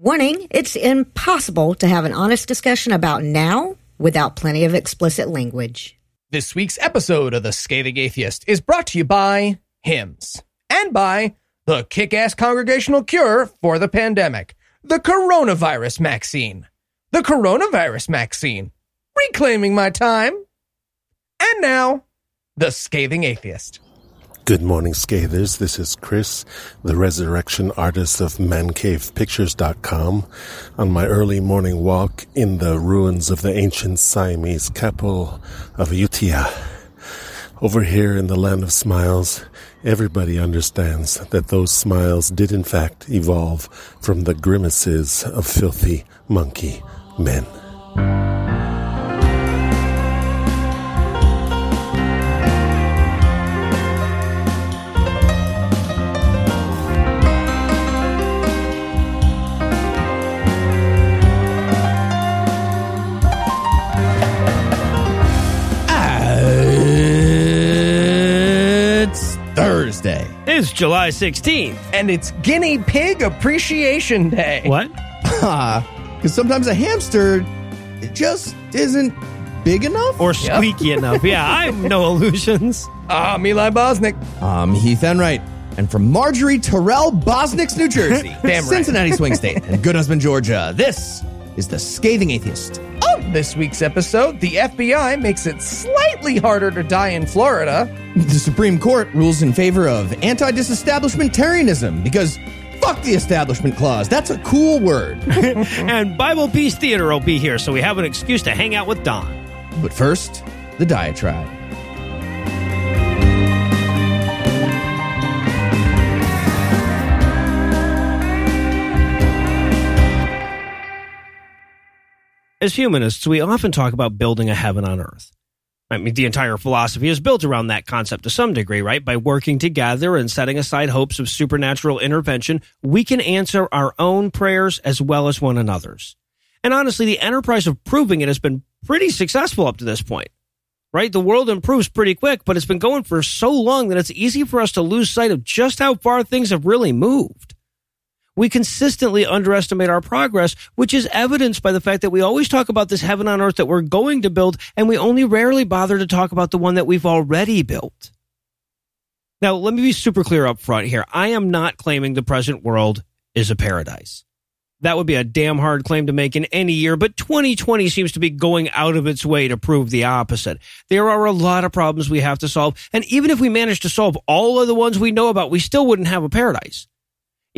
Warning it's impossible to have an honest discussion about now without plenty of explicit language. This week's episode of The Scathing Atheist is brought to you by Hims and by the kick ass congregational cure for the pandemic, the coronavirus vaccine. The coronavirus vaccine. Reclaiming my time. And now, The Scathing Atheist. Good morning, Scathers. This is Chris, the resurrection artist of ManCavePictures.com, on my early morning walk in the ruins of the ancient Siamese capital of Ayutthaya. Over here in the land of smiles, everybody understands that those smiles did in fact evolve from the grimaces of filthy monkey men. July 16th. And it's Guinea Pig Appreciation Day. What? Because sometimes a hamster it just isn't big enough. Or squeaky enough. Yeah, I have no illusions. Ah, I'm Eli Bosnick. I'm Heath Enright. And from Marjorie Terrell, Bosnick's, New Jersey, Damn right. Cincinnati Swing State, and Good Husband, Georgia, this is The Scathing Atheist. On this week's episode, the FBI makes it slightly harder to die in Florida. The Supreme Court rules in favor of anti disestablishmentarianism because fuck the establishment clause. That's a cool word. And Biblepiece Theater will be here, so we have an excuse to hang out with Don. but first, the diatribe. As humanists, we often talk about building a heaven on earth. I mean, the entire philosophy is built around that concept to some degree, right? By working together and setting aside hopes of supernatural intervention, we can answer our own prayers as well as one another's. And honestly, the enterprise of proving it has been pretty successful up to this point, right? The world improves pretty quick, but it's been going for so long that it's easy for us to lose sight of just how far things have really moved. We consistently underestimate our progress, which is evidenced by the fact that we always talk about this heaven on earth that we're going to build, and we only rarely bother to talk about the one that we've already built. Now, let me be super clear up front here. I am not claiming the present world is a paradise. That would be a damn hard claim to make in any year, but 2020 seems to be going out of its way to prove the opposite. There are a lot of problems we have to solve, and even if we managed to solve all of the ones we know about, we still wouldn't have a paradise.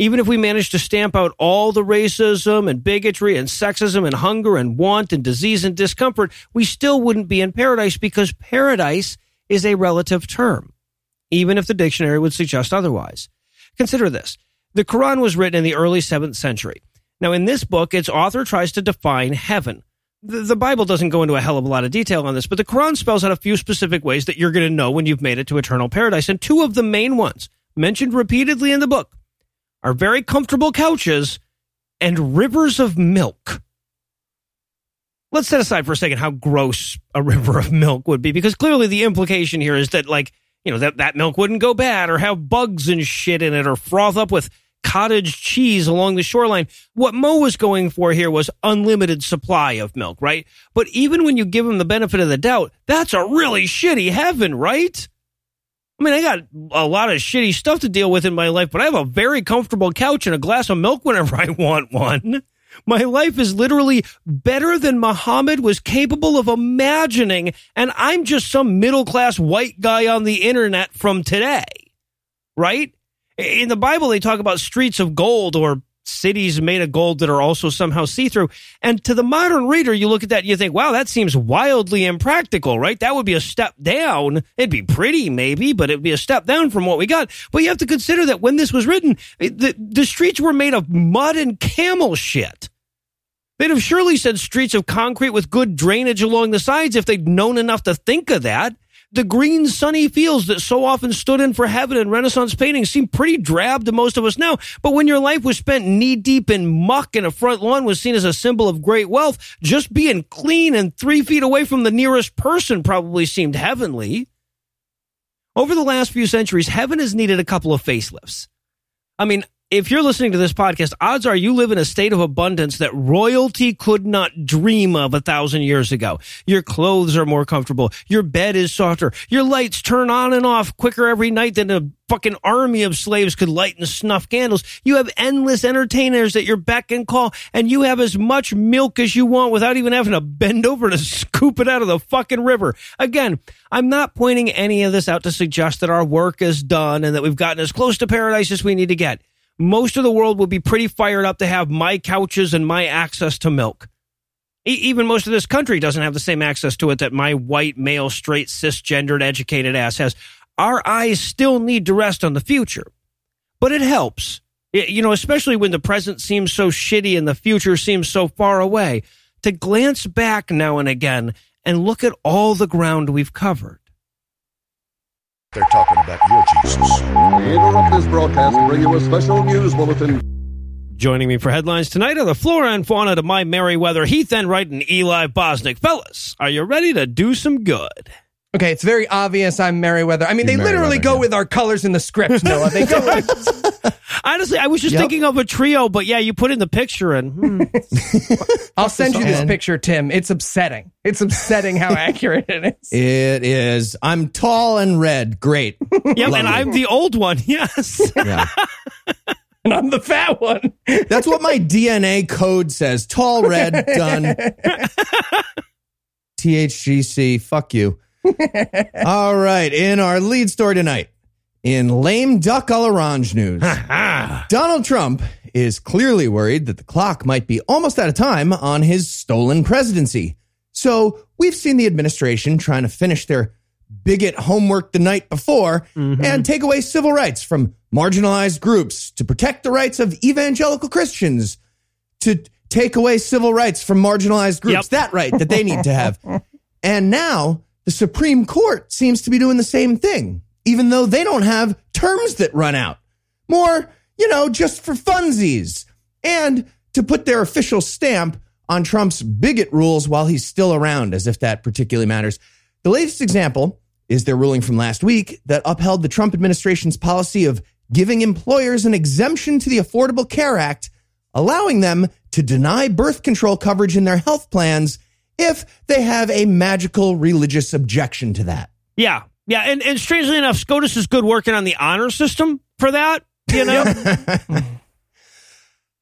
Even if we managed to stamp out all the racism and bigotry and sexism and hunger and want and disease and discomfort, we still wouldn't be in paradise because paradise is a relative term, even if the dictionary would suggest otherwise. Consider this. The Quran was written in the early 7th century. Now, in this book, its author tries to define heaven. The, the Bible doesn't go into a hell of a lot of detail on this, but the Quran spells out a few specific ways that you're going to know when you've made it to eternal paradise. And two of the main ones, mentioned repeatedly in the book, are very comfortable couches and rivers of milk. Let's set aside for a second how gross a river of milk would be, because clearly the implication here is that, like, you know, that, that milk wouldn't go bad or have bugs and shit in it or froth up with cottage cheese along the shoreline. What Mo was going for here was unlimited supply of milk, right? But even when you give him the benefit of the doubt, that's a really shitty heaven, right? I mean, I got a lot of shitty stuff to deal with in my life, but I have a very comfortable couch and a glass of milk whenever I want one. My life is literally better than Muhammad was capable of imagining, and I'm just some middle class white guy on the internet from today. Right? In the Bible, they talk about streets of gold or cities made of gold that are also somehow see through. And to the modern reader, you look at that and you think, wow, that seems wildly impractical, right? That would be a step down. It'd be pretty, maybe, but it'd be a step down from what we got. But you have to consider that when this was written, the, the streets were made of mud and camel shit. They'd have surely said streets of concrete with good drainage along the sides if they'd known enough to think of that. The green, sunny fields that so often stood in for heaven in Renaissance paintings seem pretty drab to most of us now. But when your life was spent knee deep in muck and a front lawn was seen as a symbol of great wealth, just being clean and three feet away from the nearest person probably seemed heavenly. Over the last few centuries, heaven has needed a couple of facelifts. I mean, if you're listening to this podcast, odds are you live in a state of abundance that royalty could not dream of a thousand years ago. Your clothes are more comfortable. Your bed is softer. Your lights turn on and off quicker every night than a fucking army of slaves could light and snuff candles. You have endless entertainers at your beck and call, and you have as much milk as you want without even having to bend over to scoop it out of the fucking river. Again, I'm not pointing any of this out to suggest that our work is done and that we've gotten as close to paradise as we need to get most of the world would be pretty fired up to have my couches and my access to milk. E- even most of this country doesn't have the same access to it that my white, male, straight, cisgendered, educated ass has. Our eyes still need to rest on the future. But it helps, it, you know, especially when the present seems so shitty and the future seems so far away, to glance back now and again and look at all the ground we've covered. They're talking about your Jesus. We interrupt this broadcast and bring you a special news bulletin. Joining me for headlines tonight are the flora and fauna to my Merriweather, Heath Enright, and Eli Bosnick. Fellas, are you ready to do some good? Okay, it's very obvious I'm Merriweather. I mean, they You're literally go yeah. with our colors in the script, Noah. They go with, Honestly, I was just Yep. thinking of a trio, but yeah, you put in the picture and hmm. I'll send you this picture, Tim. It's upsetting. It's upsetting how accurate it is. It is. I'm tall and red. Great. yep, Love and it. I'm the old one. Yes. Yeah. And I'm the fat one. That's what my DNA code says. Tall, red, done. THGC, fuck you. All right. In our lead story tonight, in lame duck à orange news, Donald Trump is clearly worried that the clock might be almost out of time on his stolen presidency. So we've seen the administration trying to finish their bigot homework the night before mm-hmm. and take away civil rights from marginalized groups to protect the rights of evangelical Christians to take away civil rights from marginalized groups, Yep. that right that they need to have. and now the Supreme Court seems to be doing the same thing, even though they don't have terms that run out. More, you know, just for funsies and to put their official stamp on Trump's bigot rules while he's still around, as if that particularly matters. The latest example is their ruling from last week that upheld the Trump administration's policy of giving employers an exemption to the Affordable Care Act, allowing them to deny birth control coverage in their health plans if they have a magical religious objection to that. yeah. Yeah. And, and strangely enough, SCOTUS is good working on the honor system for that. You know?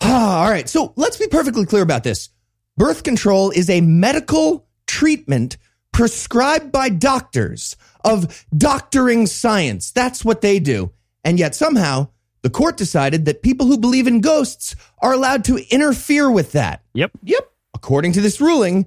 Ah, all right. So let's be perfectly clear about this. Birth control is a medical treatment prescribed by doctors of doctoring science. That's what they do. And yet somehow the court decided that people who believe in ghosts are allowed to interfere with that. yep. Yep. According to this ruling,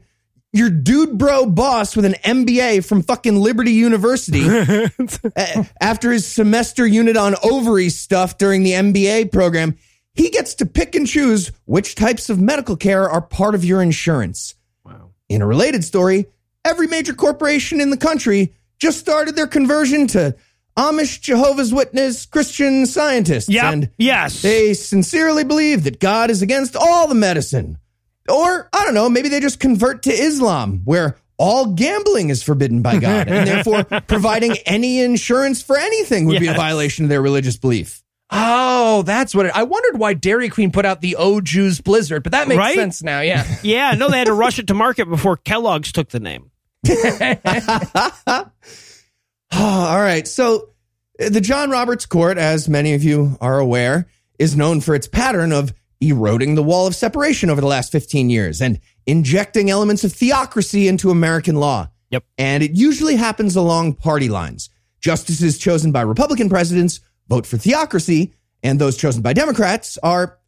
your dude bro boss with an MBA from fucking Liberty University after his semester unit on ovary stuff during the MBA program, he gets to pick and choose which types of medical care are part of your insurance. Wow. In a related story, every major corporation in the country just started their conversion to Amish Jehovah's Witness Christian scientists. Yep. And yes. they sincerely believe that God is against all the medicine. Or, I don't know, maybe they just convert to Islam, where all gambling is forbidden by God, and therefore providing any insurance for anything would be a violation of their religious belief. Oh, that's what it, I wondered why Dairy Queen put out the O Jews Blizzard, but that makes Right? sense now. Yeah. yeah. No, they had to rush it to market before Kellogg's took the name. all right. So, uh, the John Roberts Court, as many of you are aware, is known for its pattern of eroding the wall of separation over the last 15 years and injecting elements of theocracy into American law. Yep. And it usually happens along party lines. Justices chosen by Republican presidents vote for theocracy, and those chosen by Democrats are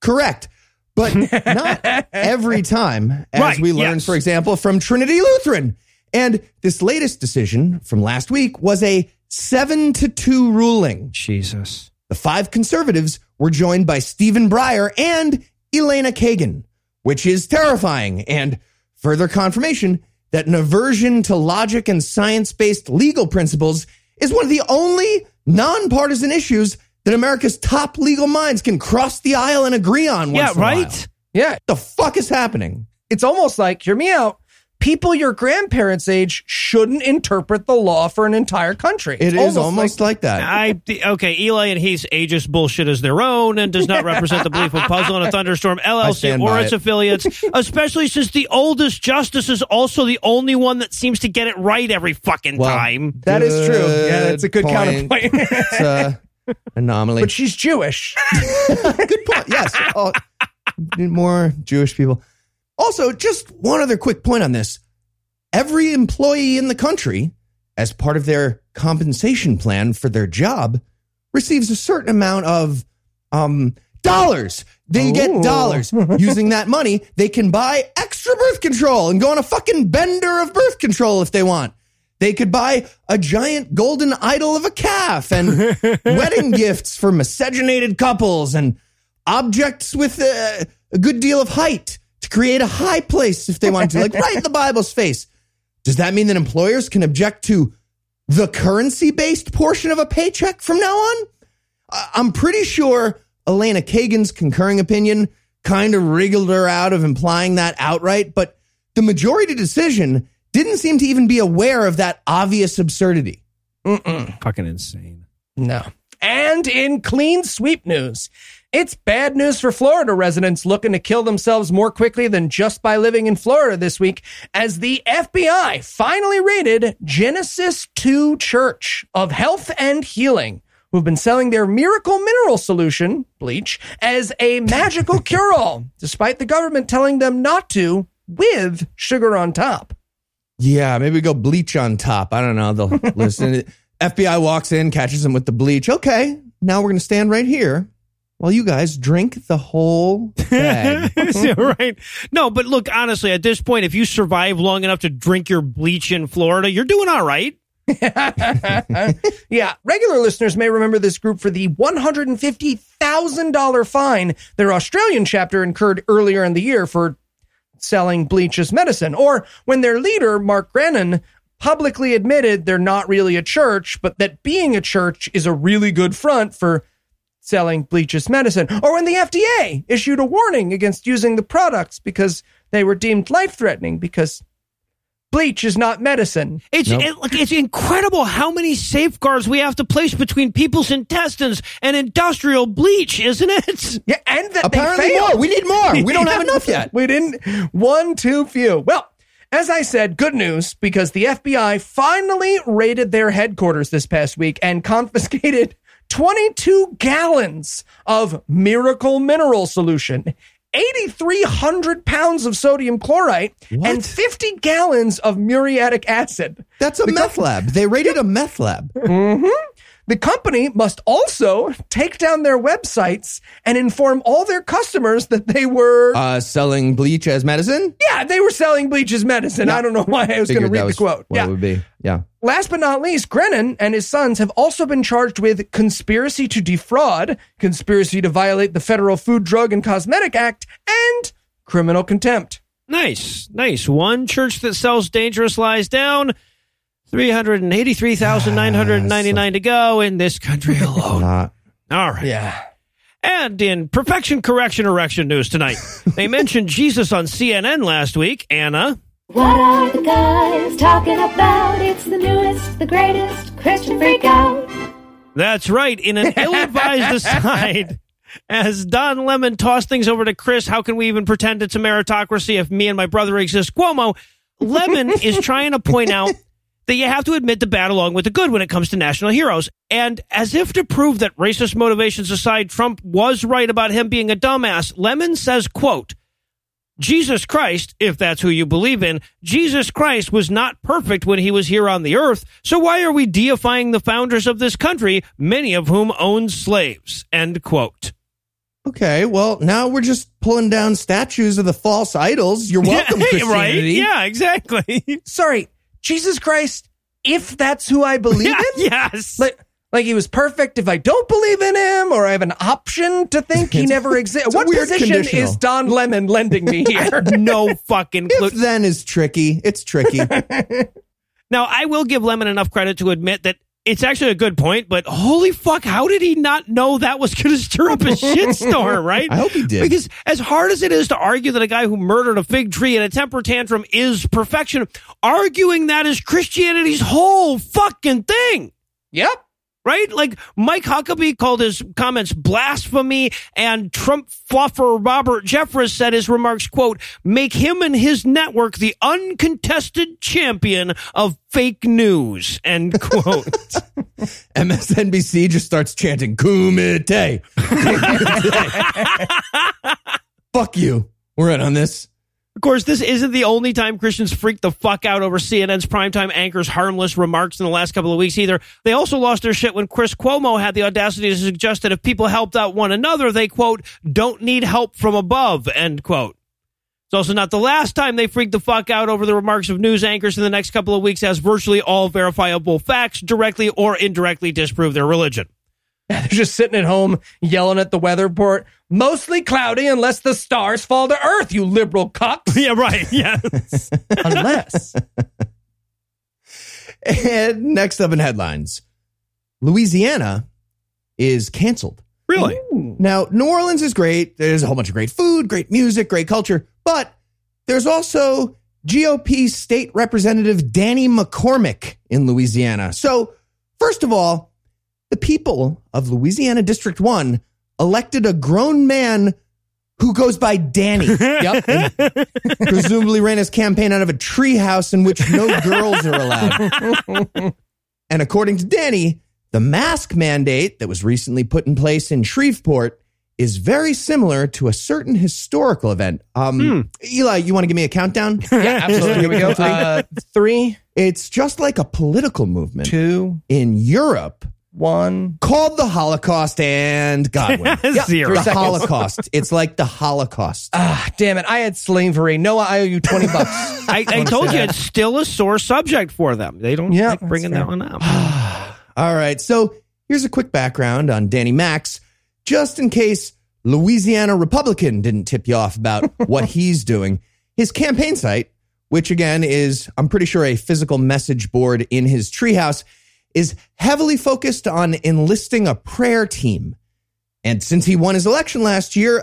correct. But not every time, as Right, we learned, yes. for example, from Trinity Lutheran. And this latest decision from last week was a seven to two ruling. Jesus. The five conservatives were joined by Stephen Breyer and Elena Kagan, which is terrifying and further confirmation that an aversion to logic and science based legal principles is one of the only nonpartisan issues that America's top legal minds can cross the aisle and agree on. Yeah, once in a while. right? Yeah. The fuck is happening? It's almost like, hear me out. People your grandparents' age shouldn't interpret the law for an entire country. It It's is almost like, that. I okay. Eli and Heath's ageist bullshit is their own and does not represent the belief of Puzzle and a Thunderstorm LLC or its it. affiliates. Especially since the oldest justice is also the only one that seems to get it right every fucking Well, time. That is true. Yeah, that's a good point. counterpoint. It's a anomaly. but she's Jewish. Good point. Yes. Oh, more Jewish people. Also, just one other quick point on this. Every employee in the country, as part of their compensation plan for their job, receives a certain amount of um, dollars. They Ooh. get dollars. Using that money, they can buy extra birth control and go on a fucking bender of birth control if they want. They could buy a giant golden idol of a calf and wedding gifts for miscegenated couples and objects with a, a good deal of height to create a high place if they want to, like right in the Bible's face. Does that mean that employers can object to the currency based portion of a paycheck from now on? I- I'm pretty sure Elena Kagan's concurring opinion kind of wriggled her out of implying that outright, but the majority decision didn't seem to even be aware of that obvious absurdity. Fucking insane. No. And in clean sweep news, it's bad news for Florida residents looking to kill themselves more quickly than just by living in Florida this week, as the FBI finally raided Genesis 2 Church of Health and Healing, who've been selling their miracle mineral solution, bleach, as a magical cure all, despite the government telling them not to, with sugar on top. Yeah, maybe go bleach on top. I don't know. They'll listen. FBI walks in, catches them with the bleach. Okay, now we're going to stand right here while you guys drink the whole bag. Right. No, but look, honestly, at this point, if you survive long enough to drink your bleach in Florida, you're doing all right. yeah, regular listeners may remember this group for the $150,000 fine their Australian chapter incurred earlier in the year for selling bleach as medicine, or when their leader, Mark Grennan, publicly admitted they're not really a church, but that being a church is a really good front for selling bleach as medicine, or when the FDA issued a warning against using the products because they were deemed life threatening because bleach is not medicine. It's it, like it's incredible how many safeguards we have to place between people's intestines and industrial bleach, isn't it? Yeah, and that Apparently they more. We need more. We don't have enough yet. We didn't. One too few. Well, as I said, good news because the FBI finally raided their headquarters this past week and confiscated 22 gallons of miracle mineral solution. 8,300 pounds of sodium chlorite and 50 gallons of muriatic acid. That's a meth lab. They raided a meth lab. Mm-hmm. The company must also take down their websites and inform all their customers that they were Uh, selling bleach as medicine. Yeah, they were selling bleach as medicine. I don't know why I was going to read that the was quote. What Yeah. it would be. Yeah. Last but not least, Grennan and his sons have also been charged with conspiracy to defraud, conspiracy to violate the Federal Food, Drug, and Cosmetic Act, and criminal contempt. Nice, nice. One church that sells dangerous lies down. 383,999 to go in this country alone. Not. All right. Yeah. And in perfection correction erection news tonight, they mentioned Jesus on CNN last week. Anna, What are the guys talking about? It's the newest, the greatest Christian freak out. that's right. In an ill-advised aside, as Don Lemon tossed things over to Chris, how can we even pretend it's a meritocracy if me and my brother exist? Cuomo, Lemon is trying to point out that you have to admit the bad along with the good when it comes to national heroes. And as if to prove that racist motivations aside, Trump was right about him being a dumbass, Lemon says, quote, Jesus Christ, if that's who you believe in, Jesus Christ was not perfect when he was here on the earth. So why are we deifying the founders of this country, many of whom owned slaves? End quote. Okay. Well, now we're just pulling down statues of the false idols. You're welcome, right? Christianity. Yeah, exactly. Sorry, Jesus Christ, if that's who I believe in? yes. Like, like he was perfect if I don't believe in him, or I have an option to think he never exists. What position is Don Lemon lending me here? no fucking clue. If then is tricky. It's tricky. Now, I will give Lemon enough credit to admit that it's actually a good point, but holy fuck, how did he not know that was going to stir up a shitstorm, right? I hope he did. Because as hard as it is to argue that a guy who murdered a fig tree in a temper tantrum is perfection, arguing that is Christianity's whole fucking thing. Yep. Right? Like Mike Huckabee called his comments blasphemy and Trump fluffer Robert Jeffress said his remarks, quote, make him and his network the uncontested champion of fake news, end quote. MSNBC just starts chanting Kumite. Kumite. Fuck you. We're in on this. Of course, this isn't the only time Christians freaked the fuck out over CNN's primetime anchor's harmless remarks in the last couple of weeks either. They also lost their shit when Chris Cuomo had the audacity to suggest that if people helped out one another, they, quote, don't need help from above, end quote. It's also not the last time they freaked the fuck out over the remarks of news anchors in the next couple of weeks as virtually all verifiable facts directly or indirectly disprove their religion. They're just sitting at home yelling at the weather report. Mostly cloudy unless the stars fall to earth, you liberal cucks. Yeah, right. Yeah. unless. And next up in headlines Louisiana is canceled. really? Now, New Orleans is great. There's a whole bunch of great food, great music, great culture, but there's also GOP state representative Danny McCormick in Louisiana. So, first of all, the people of Louisiana District 1 elected a grown man who goes by Danny. Yep. presumably ran his campaign out of a treehouse in which no girls are allowed. and according to Danny, the mask mandate that was recently put in place in Shreveport is very similar to a certain historical event. Um, Eli, you want to give me a countdown? Yeah, absolutely. Here we go. Uh, three, It's just like a political movement two, in Europe one. called the Holocaust and Godwin. Zero. The Holocaust. It's like the Holocaust. Ah, damn it. I had slavery. Noah, I owe you 20 bucks. I, I told you it's still a sore subject for them. They don't Yeah, like that's bringing fair. that one up. All right. So here's a quick background on Danny Max, just in case Louisiana Republican didn't tip you off about what he's doing. His campaign site, which again is, I'm pretty sure, a physical message board in his treehouse, is heavily focused on enlisting a prayer team. And since he won his election last year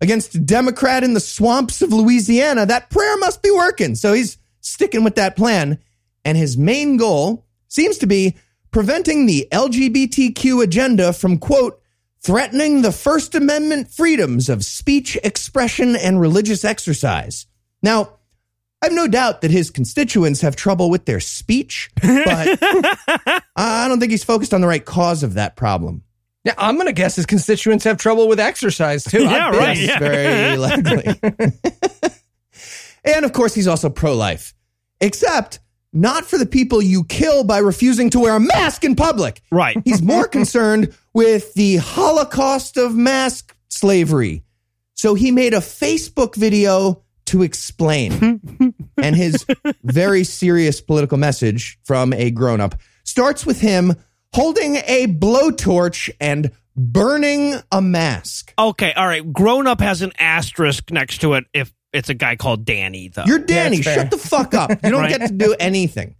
against a Democrat in the swamps of Louisiana, that prayer must be working. So he's sticking with that plan. And his main goal seems to be preventing the LGBTQ agenda from, quote, threatening the First Amendment freedoms of speech, expression, and religious exercise. Now, I have no doubt that his constituents have trouble with their speech, but I don't think he's focused on the right cause of that problem. Yeah, I'm going to guess his constituents have trouble with exercise too. I Yeah, bet. right. Yeah. very likely. and of course, he's also pro life, except not for the people you kill by refusing to wear a mask in public. Right. He's more concerned with the Holocaust of mask slavery. So he made a Facebook video to explain. and his very serious political message from a grown up starts with him holding a blowtorch and burning a mask. Okay, all right. Grown up has an asterisk next to it if it's a guy called Danny, though. You're Danny. that's fair. Shut the fuck up. You don't Right. get to do anything.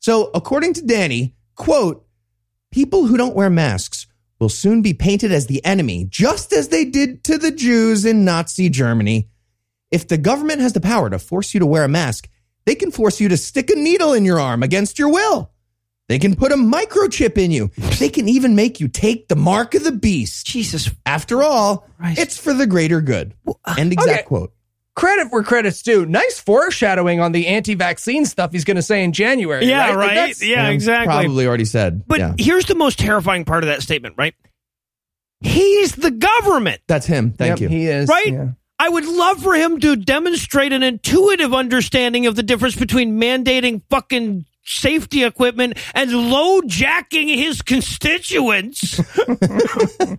So, according to Danny, quote, people who don't wear masks will soon be painted as the enemy, just as they did to the Jews in Nazi Germany. If the government has the power to force you to wear a mask, they can force you to stick a needle in your arm against your will. They can put a microchip in you. They can even make you take the mark of the beast. Jesus. After all, Christ. it's for the greater good. Uh, End exact okay. quote. Credit where credit's due. Nice foreshadowing on the anti-vaccine stuff he's going to say in January. Yeah, right. Right? that's- Yeah, exactly. Probably already said. But yeah. here's the most terrifying part of that statement, right? He's the government, That's him. Thank Yep, you. He is. right? yeah. I would love for him to demonstrate an intuitive understanding of the difference between mandating fucking safety equipment and low jacking his constituents.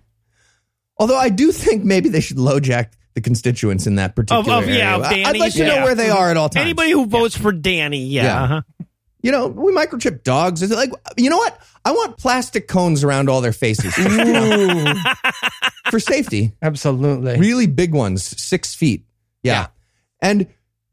Although I do think maybe they should low jack the constituents in that particular of, yeah, of area. I- I'd like to know where they are at all times. Anybody who votes for Danny, yeah. Yeah. uh-huh. You know, we microchip dogs. Is it like you know what? I want plastic cones around all their faces for safety. Absolutely. Really big ones, six feet. Yeah. Yeah. and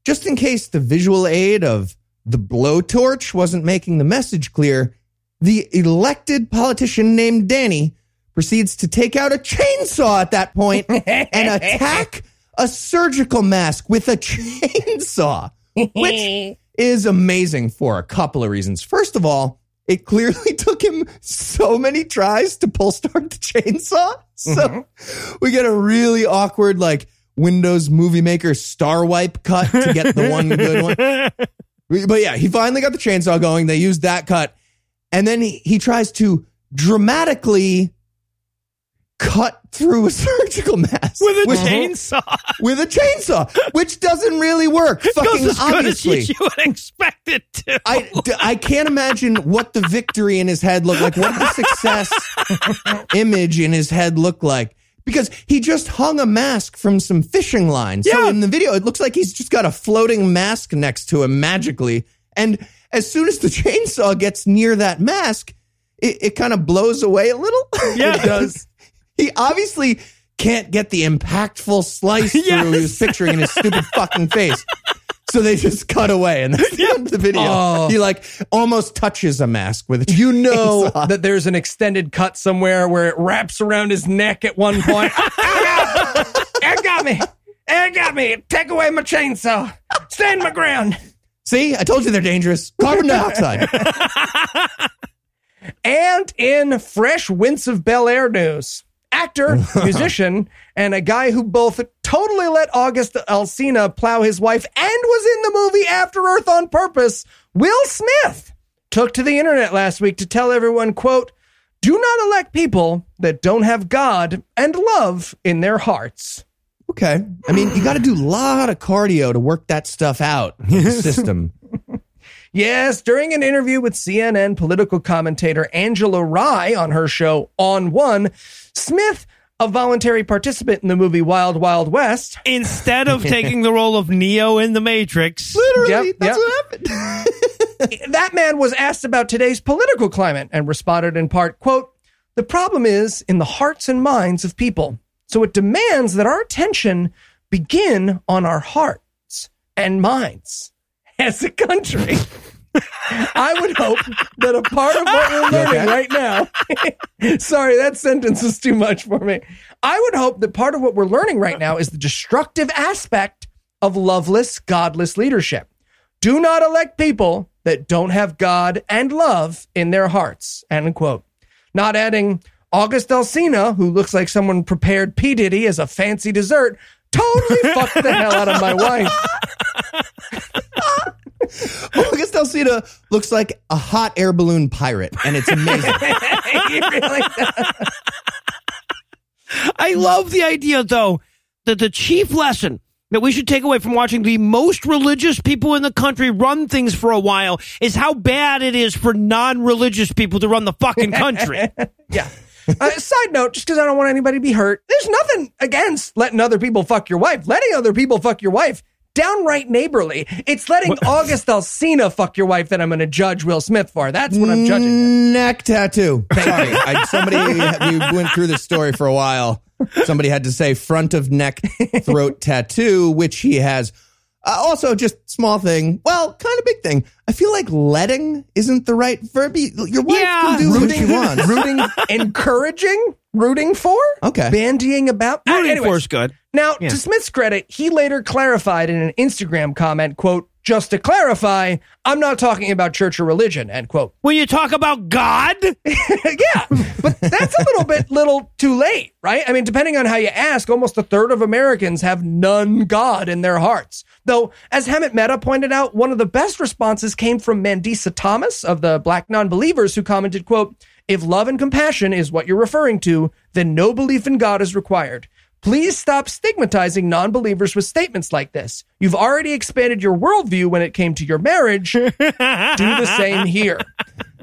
just in case the visual aid of the blowtorch wasn't making the message clear, the elected politician named Danny proceeds to take out a chainsaw at that point and attack a surgical mask with a chainsaw, which is amazing for a couple of reasons. First of all, it clearly took him so many tries to pull start the chainsaw. So mm-hmm. we get a really awkward, like, Windows Movie Maker star wipe cut to get the one good one. But yeah, he finally got the chainsaw going. They used that cut. And then he, he tries to dramatically cut through a surgical mask With a chainsaw. with a chainsaw, which doesn't really work. Fucking as good as obviously. you would expect it to. I, I can't imagine what the victory in his head looked like. What the success image in his head look like? Because he just hung a mask from some fishing line. So Yeah. in the video, it looks like he's just got a floating mask next to him magically. And as soon as the chainsaw gets near that mask, it, it kind of blows away a little. Yeah. it does. He obviously can't get the impactful slice through Yes. he was picturing in his stupid fucking face. So they just cut away, and that's the end of the video. Oh. He like almost touches a mask with a You know chainsaw. that there's an extended cut somewhere where it wraps around his neck at one point. it got me. It got me. Take away my chainsaw. Stand my ground. See, I told you they're dangerous. Carbon dioxide. And in fresh Wince of Bel Air news, actor, musician, and a guy who both totally let August Alsina plow his wife and was in the movie After Earth on purpose, Will Smith, took to the internet last week to tell everyone, quote, do not elect people that don't have God and love in their hearts. okay, I mean you got to do a lot of cardio to work that stuff out in the system. Yes, during an interview with CNN political commentator Angela Rye on her show On One, Smith, a voluntary participant in the movie Wild Wild West, Instead of taking the role of Neo in The Matrix, Literally, Yep, that's yep. what happened. that man was asked about today's political climate and responded in part, quote, the problem is in the hearts and minds of people. So it demands that our attention begin on our hearts and minds as a country. I would hope that a part of what we're learning right now, sorry, that sentence is too much for me. I would hope that part of what we're learning right now is the destructive aspect of loveless, godless leadership. Do not elect people that don't have God and love in their hearts. End quote. Not adding August Alsina, who looks like someone prepared P. Diddy as a fancy dessert, totally fucked the hell out of my wife. August Alsina looks like a hot air balloon pirate, and it's amazing. Really. I love the idea, though, that the chief lesson that we should take away from watching the most religious people in the country run things for a while is how bad it is for non religious people to run the fucking country. Yeah. Uh, side note, just because I don't want anybody to be hurt, there's nothing against letting other people fuck your wife. Letting other people fuck your wife, downright neighborly. It's letting August Alsina fuck your wife that I'm going to judge Will Smith for. That's what I'm judging. him. Neck tattoo. Sorry, I, somebody we went through this story for a while. Somebody had to say front of neck throat tattoo, which he has. Uh, also, just small thing. Well, kind of big thing. I feel like letting isn't the right verb. Your wife Yeah. can do what she wants. rooting, encouraging, rooting for, Okay. bandying about. Uh, Rooting anyways, for is good. Now, Yeah. to Smith's credit, he later clarified in an Instagram comment, quote, just to clarify, I'm not talking about church or religion, end quote. When you talk about God, yeah, but that's a little bit little too late, right? I mean, depending on how you ask, almost a third of Americans have none God in their hearts. Though, as Hemant Mehta pointed out, one of the best responses came from Mandisa Thomas of the Black Non-Believers, who commented, quote, if love and compassion is what you're referring to, then no belief in God is required. Please stop stigmatizing non-believers with statements like this. You've already expanded your worldview when it came to your marriage. Do the same here.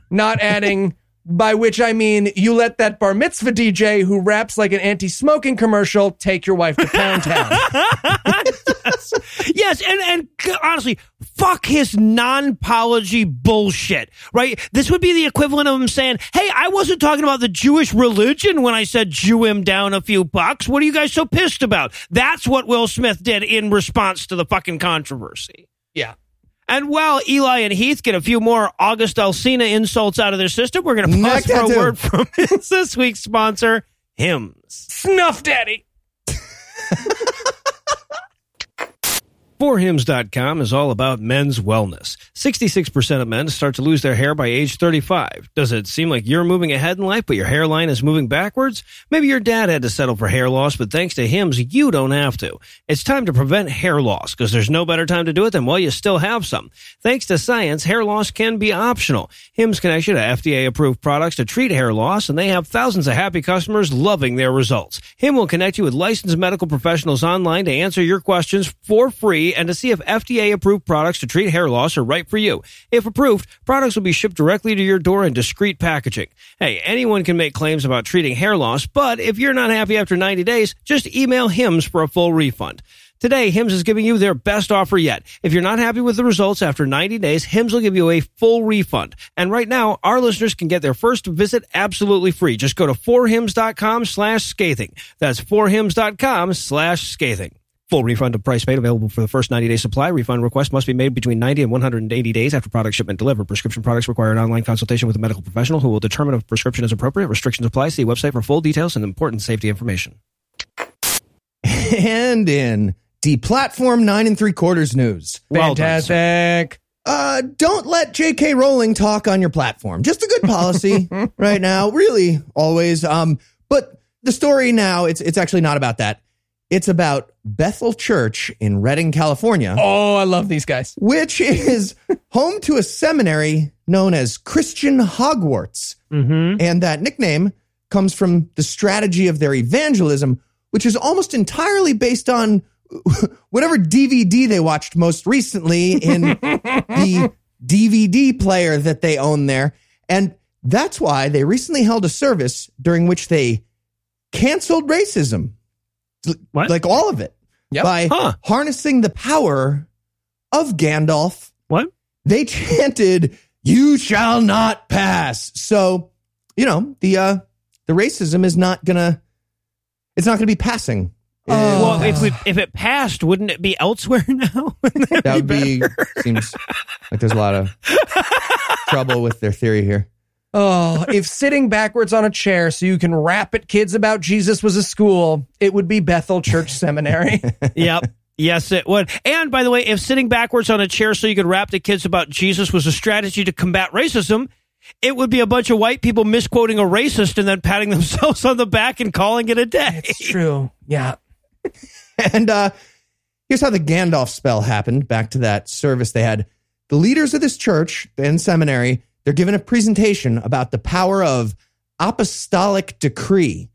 Not adding, by which I mean you let that bar mitzvah DJ who raps like an anti-smoking commercial take your wife to Pound Town. yes, and and honestly, fuck his non-apology bullshit. Right? This would be the equivalent of him saying, "Hey, I wasn't talking about the Jewish religion when I said Jew him down a few bucks. What are you guys so pissed about?" That's what Will Smith did in response to the fucking controversy. yeah. And while Eli and Heath get a few more August Alsina insults out of their system, we're going to pause for a word from this week's sponsor, Hims. Snuff Daddy. Forhims.com is all about men's wellness. 66% of men start to lose their hair by age 35. Does it seem like you're moving ahead in life, but your hairline is moving backwards? Maybe your dad had to settle for hair loss, but thanks to Hims, you don't have to. It's time to prevent hair loss because there's no better time to do it than while you still have some. Thanks to science, hair loss can be optional. Hims connects you to FDA approved products to treat hair loss, and they have thousands of happy customers loving their results. Him will connect you with licensed medical professionals online to answer your questions for free and to see if FDA approved products to treat hair loss are right for you. If approved, products will be shipped directly to your door in discreet packaging. Hey, anyone can make claims about treating hair loss, but if you're not happy after 90 days, just email HIMS for a full refund. Today, HIMS is giving you their best offer yet. If you're not happy with the results after 90 days, HIMS will give you a full refund. And right now, our listeners can get their first visit absolutely free. Just go to forhims.com slash scathing. That's forhims.com slash scathing. Full refund of price paid available for the first 90 day supply. Refund request must be made between 90 and 180 days after product shipment delivered. Prescription products require an online consultation with a medical professional who will determine if prescription is appropriate. Restrictions apply. See website for full details and important safety information. And in deplatform nine and three quarters news. Well done. Fantastic. Uh, don't let J.K. Rowling talk on your platform. Just a good policy right now, really, always. Um, but the story now, it's it's actually not about that. It's about Bethel Church in Redding, California, Oh, I love these guys. which is home to a seminary known as Christian Hogwarts. Mm-hmm. And that nickname comes from the strategy of their evangelism, which is almost entirely based on whatever DVD they watched most recently in the DVD player that they own there. And that's why they recently held a service during which they canceled racism, What? like all of it, Yep. by Huh. harnessing the power of Gandalf What? they chanted you shall not pass so you know the uh the racism is not gonna it's not gonna be passing Uh, well, if we, if it passed, wouldn't it be elsewhere now? that would be seems like there's a lot of trouble with their theory here Oh, if sitting backwards on a chair so you can rap at kids about Jesus was a school, it would be Bethel Church Seminary. yep. Yes, it would. And by the way, if sitting backwards on a chair so you could rap to kids about Jesus was a strategy to combat racism, it would be a bunch of white people misquoting a racist and then patting themselves on the back and calling it a day. it's true. Yeah. and uh here's how the gandalf spell happened back to that service they had the leaders of this church and seminary they're given a presentation about the power of apostolic decree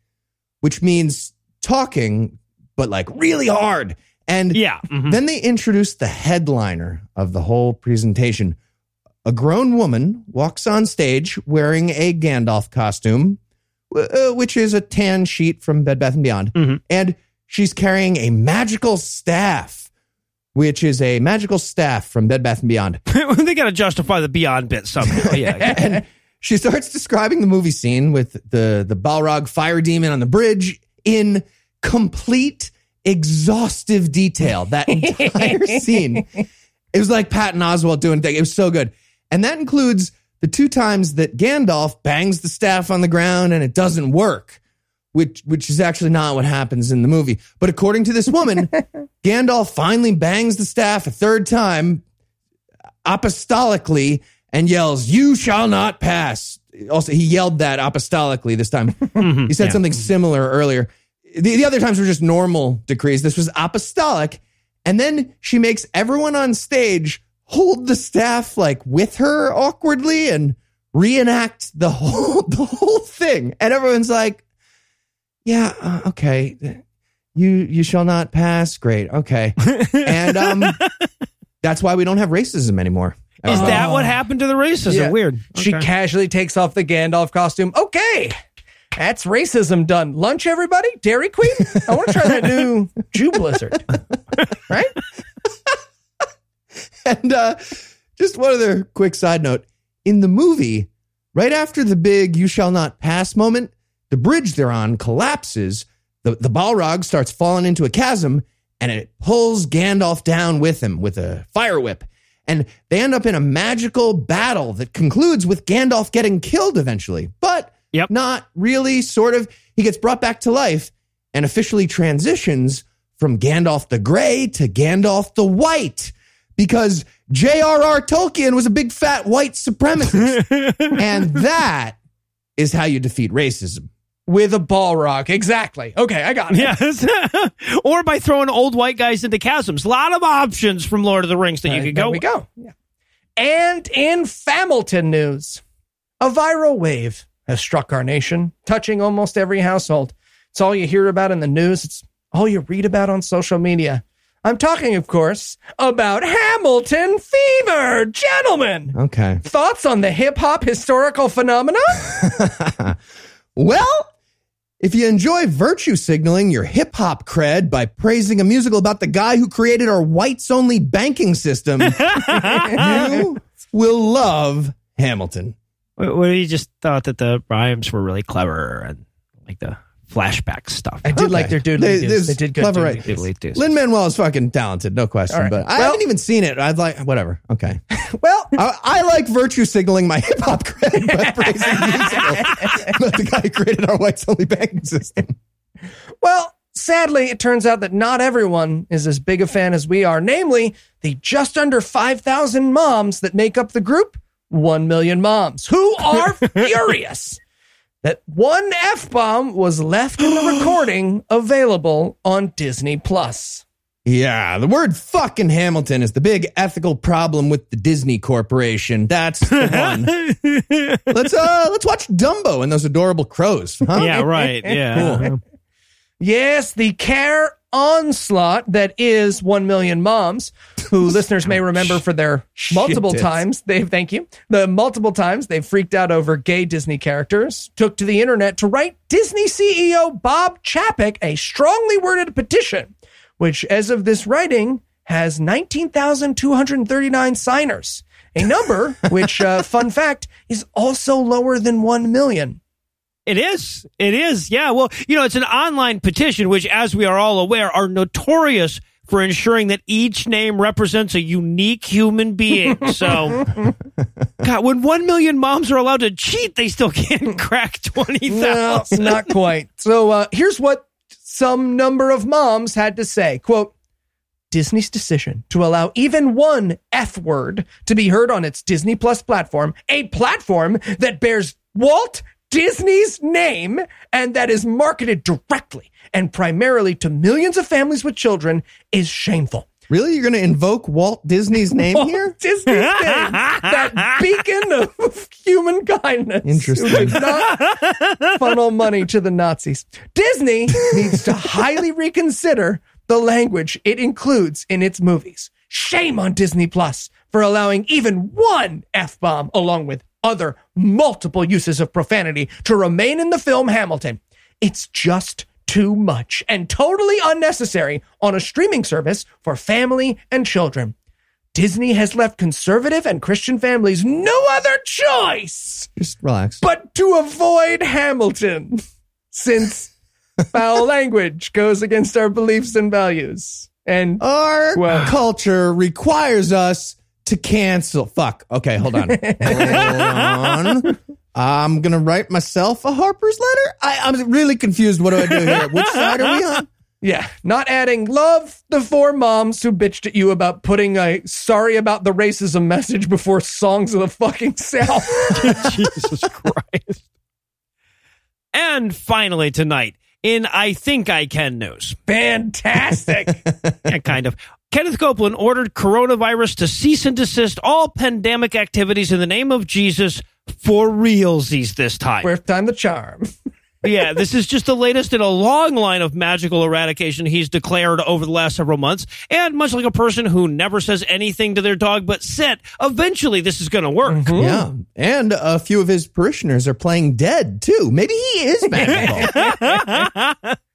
which means talking but like really hard and Yeah. mhm. then they introduced the headliner of the whole presentation. A grown woman walks on stage wearing a Gandalf costume, uh, which is a tan sheet from Bed Bath and Beyond, Mhm. and she's carrying a magical staff, which is a magical staff from Bed Bath and Beyond. they got to justify the Beyond bit somehow. Yeah. and she starts describing the movie scene with the the Balrog fire demon on the bridge in complete exhaustive detail. That entire scene. It was like Patton Oswalt doing thing. It was so good. And that includes the two times that Gandalf bangs the staff on the ground and it doesn't work. Which, which is actually not what happens in the movie. But according to this woman, Gandalf finally bangs the staff a third time, apostolically and yells, You shall not pass. Also, he yelled that apostolically this time. Mm-hmm. he said yeah. something similar earlier. The, the other times were just normal decrees. This was apostolic. And then she makes everyone on stage hold the staff like with her awkwardly and reenact the whole the whole thing. And everyone's like, Yeah, uh, okay. You you shall not pass. Great. Okay. And um that's why we don't have racism anymore. Is that what happened to the racism? Yeah. Weird. She Okay. casually takes off the Gandalf costume. Okay. That's racism done. Lunch, everybody? Dairy Queen? I want to try that new Jew Blizzard. Right? And uh, just one other quick side note. In the movie, right after the big you shall not pass moment, the bridge they're on collapses. The, the Balrog starts falling into a chasm and it pulls Gandalf down with him with a fire whip. And they end up in a magical battle that concludes with Gandalf getting killed eventually, but Yep. not really, sort of. He gets brought back to life and officially transitions from Gandalf the Gray to Gandalf the White because J.R.R. Tolkien was a big fat white supremacist. and that is how you defeat racism. With a Balrog. Exactly. Okay, I got it. Yes. or by throwing old white guys into chasms. A lot of options from Lord of the Rings that you could go. we go. Yeah. And in Familton news, a viral wave has struck our nation, touching almost every household. It's all you hear about in the news. It's all you read about on social media. I'm talking, of course, about Hamilton fever, gentlemen. Okay. Thoughts on the hip hop historical phenomena? Well, if you enjoy virtue signaling your hip hop cred by praising a musical about the guy who created our whites only banking system, you will love Hamilton. What, what you just thought that the rhymes were really clever and like the flashback stuff. I did like their doodly They- doos. this They did good clever, doodly right. doos. Diddly doos. Lin Manuel is fucking talented, no question. All right. But I haven't even seen it. I'd like whatever. Okay. Well, I, I like virtue signaling my hip hop cred by praising the musical about the guy who created our whites only banking system. Well, sadly, it turns out that not everyone is as big a fan as we are, namely the just under 5,000 moms that make up the group 1 Million Moms, who are furious that one F bomb was left in the recording available on Disney Plus. Yeah, the word fucking Hamilton is the big ethical problem with the Disney Corporation. That's the one. let's uh let's watch Dumbo and those adorable crows. Huh? yeah, right. Yeah. Yes, the care onslaught that is 1 million moms, who listeners may remember for their multiple Shit. times they've thank you. The multiple times they've freaked out over gay Disney characters, took to the internet to write Disney CEO Bob Chapek a strongly worded petition, which as of this writing has 19,239 signers. A number which uh, fun fact is also lower than 1 million. It is. It is. Yeah. Well, you know, it's an online petition, which, as we are all aware, are notorious for ensuring that each name represents a unique human being. So, God, when one million moms are allowed to cheat, they still can't crack twenty No, not quite. So uh, here's what some number of moms had to say. Quote, Disney's decision to allow even one F word to be heard on its Disney Plus platform, a platform that bears Walt Disney's name and that is marketed directly and primarily to millions of families with children, is shameful. Really? You're gonna invoke Walt Disney's name Walt here? Disney's name, that beacon of human kindness. Interesting. Not funnel money to the Nazis. Disney needs to highly reconsider the language it includes in its movies. Shame on Disney Plus for allowing even one F bomb along with other multiple uses of profanity to remain in the film Hamilton. It's just too much and totally unnecessary on a streaming service for family and children. Disney has left conservative and Christian families no other choice Just relax. but to avoid Hamilton, since foul language goes against our beliefs and values. And Our Well- culture requires us to cancel. Fuck. Okay, hold on. hold on. I'm gonna write myself a Harper's letter. I, I'm really confused. What do I do here? Which side are we on? yeah, not adding love the four moms who bitched at you about putting a sorry about the racism message before songs of the fucking South. Jesus Christ. And finally, tonight, in I Think I Can news. Fantastic. Yeah, kind of. Kenneth Copeland ordered coronavirus to cease and desist all pandemic activities in the name of Jesus for realsies this time. Fourth time the charm. yeah, this is just the latest in a long line of magical eradication he's declared over the last several months. And much like a person who never says anything to their dog but sit, eventually this is going to work. Mm-hmm. Yeah, and a few of his parishioners are playing dead too. Maybe he is magical.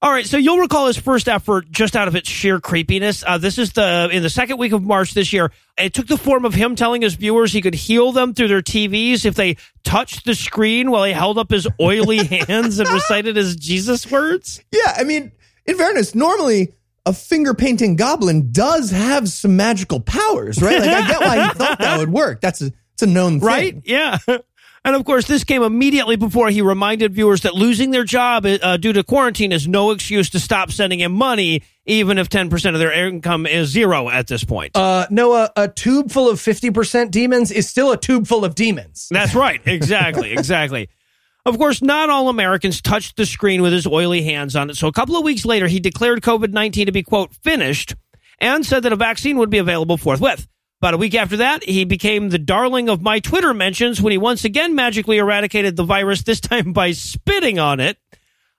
All right, so you'll recall his first effort just out of its sheer creepiness. Uh, this is the in the second week of March this year. It took the form of him telling his viewers he could heal them through their TVs if they touched the screen while he held up his oily hands and recited his Jesus words. yeah, I mean, in fairness, normally a finger painting goblin does have some magical powers, right? Like I get why he thought that would work. That's a it's a known thing. Right? Yeah. And of course, this came immediately before he reminded viewers that losing their job uh, due to quarantine is no excuse to stop sending him money, even if 10% of their income is zero at this point. Uh, Noah, a tube full of 50% demons is still a tube full of demons. That's right. Exactly. exactly. Of course, not all Americans touched the screen with his oily hands on it. So a couple of weeks later, he declared COVID 19 to be, quote, finished and said that a vaccine would be available forthwith. About a week after that, he became the darling of my Twitter mentions when he once again magically eradicated the virus, this time by spitting on it.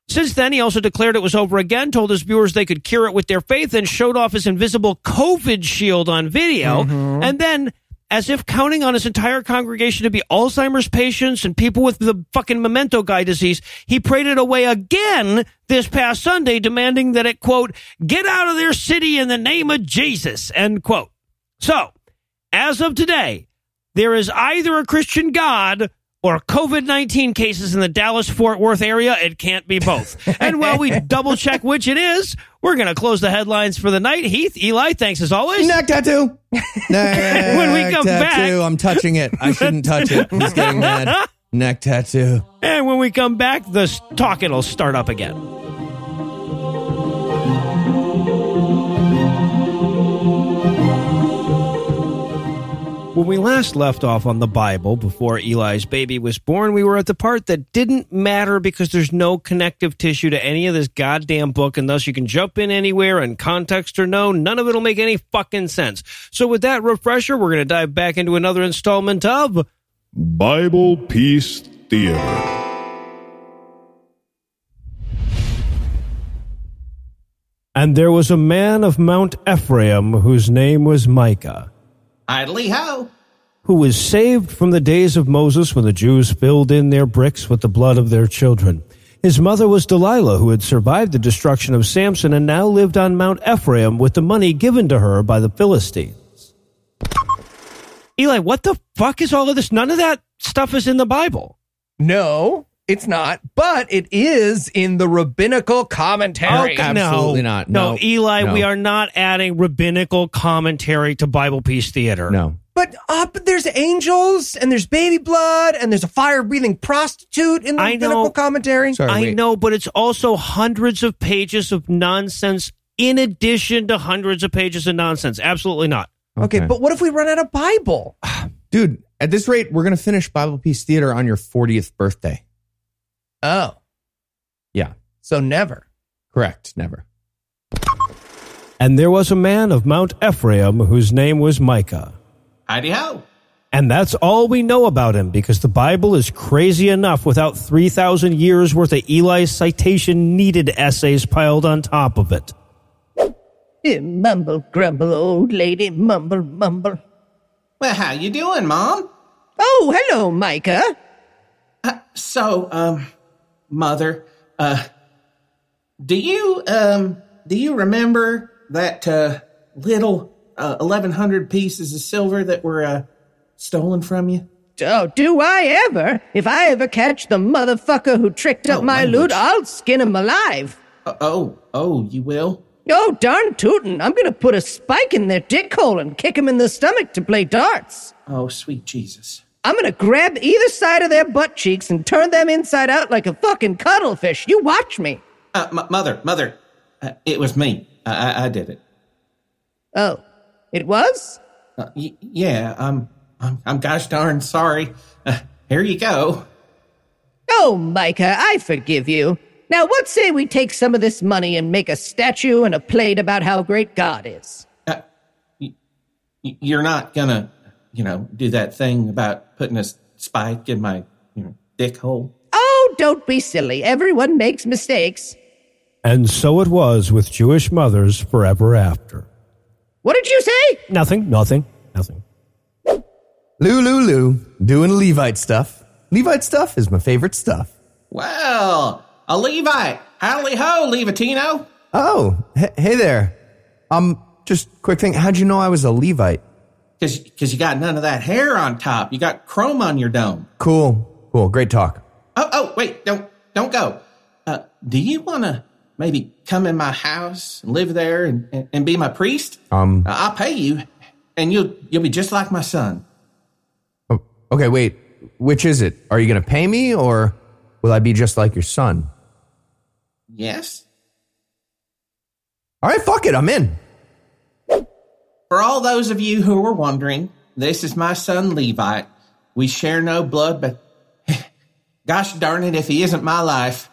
Since then, he also declared it was over again, told his viewers they could cure it with their faith, and showed off his invisible COVID shield on video. Mm-hmm. And then, as if counting on his entire congregation to be Alzheimer's patients and people with the fucking memento guy disease, he prayed it away again this past Sunday, demanding that it, quote, get out of their city in the name of Jesus, end quote. So, as of today, there is either a Christian God or COVID 19 cases in the Dallas Fort Worth area. It can't be both. and while we double check which it is, we're going to close the headlines for the night. Heath, Eli, thanks as always. Neck tattoo. Neck When we come back- I'm touching it. I shouldn't touch it. He's getting mad. Neck tattoo. And when we come back, the s- talking will start up again. When we last left off on the Bible before Eli's baby was born, we were at the part that didn't matter because there's no connective tissue to any of this goddamn book, and thus you can jump in anywhere and context or no, none of it'll make any fucking sense. So, with that refresher, we're going to dive back into another installment of Biblepiece Theater. And there was a man of Mount Ephraim whose name was Micah, Idly ho! who was saved from the days of Moses when the Jews filled in their bricks with the blood of their children. His mother was Delilah, who had survived the destruction of Samson and now lived on Mount Ephraim with the money given to her by the Philistines. Eli, what the fuck is all of this? None of that stuff is in the Bible. No, it's not, but it is in the rabbinical commentary. Okay. Absolutely no. not. No, No. Eli, No. we are not adding rabbinical commentary to Biblepiece Theater. No. But uh, but there's angels and there's baby blood and there's a fire breathing prostitute in the I know. rabbinical commentary. Sorry, I wait. know, but it's also hundreds of pages of nonsense in addition to hundreds of pages of nonsense. Absolutely not. Okay, but what if we run out of Bible? dude, at this rate, we're gonna finish Biblepiece Theater on your 40th birthday. Oh, Yeah, so never. correct. Never. And there was a man of Mount Ephraim whose name was Micah. Heidi ho! And that's all we know about him because the Bible is crazy enough without 3,000 years worth of Eli's citation needed essays piled on top of it. Eh, Mumble, grumble, old lady, mumble, mumble. Well, how you doing, Mom? Oh, hello, Micah. So, um, Mother, uh, do you, um, do you remember that, uh, little, uh, 1100 pieces of silver that were, uh, stolen from you? Oh, do I ever? If I ever catch the motherfucker who tricked up Oh, my language. loot, I'll skin him alive. Uh, oh, oh, you will? Oh, darn tootin'. I'm gonna put a spike in their dick hole and kick him in the stomach to play darts. Oh, sweet Jesus. I'm gonna grab either side of their butt cheeks and turn them inside out like a fucking cuttlefish. You watch me. Uh, m- mother, mother, uh, it was me. I, I, I did it. Oh, it was? Uh, y- yeah, I'm, I'm, I'm gosh darn sorry. Uh, here you go. Oh, Micah, I forgive you. Now, what say we take some of this money and make a statue and a plate about how great God is? Y- You're not gonna, you know, do that thing about putting a spike in my, you know, dick hole. Oh, don't be silly. Everyone makes mistakes. And so it was with Jewish mothers forever after. What did you say? Nothing, nothing, nothing. Lou, Lou, Lou, doing Levite stuff. Levite stuff is my favorite stuff. Well, a Levite. Howdy ho, Levitino. Oh, he- hey there. Um, just quick thing. How'd you know I was a Levite? Cause, cause you got none of that hair on top. You got chrome on your dome. Cool, cool, great talk. Oh, oh, wait, don't, don't go. Uh, do you wanna maybe come in my house and live there and, and, and be my priest? Um, Uh, I'll pay you, and you'll you'll be just like my son. oh, okay, wait. Which is it? Are you going to pay me or will I be just like your son? Yes. All right, fuck it. I'm in. For all those of you who were wondering, this is my son Levi. We share no blood, but gosh darn it, if he isn't my life.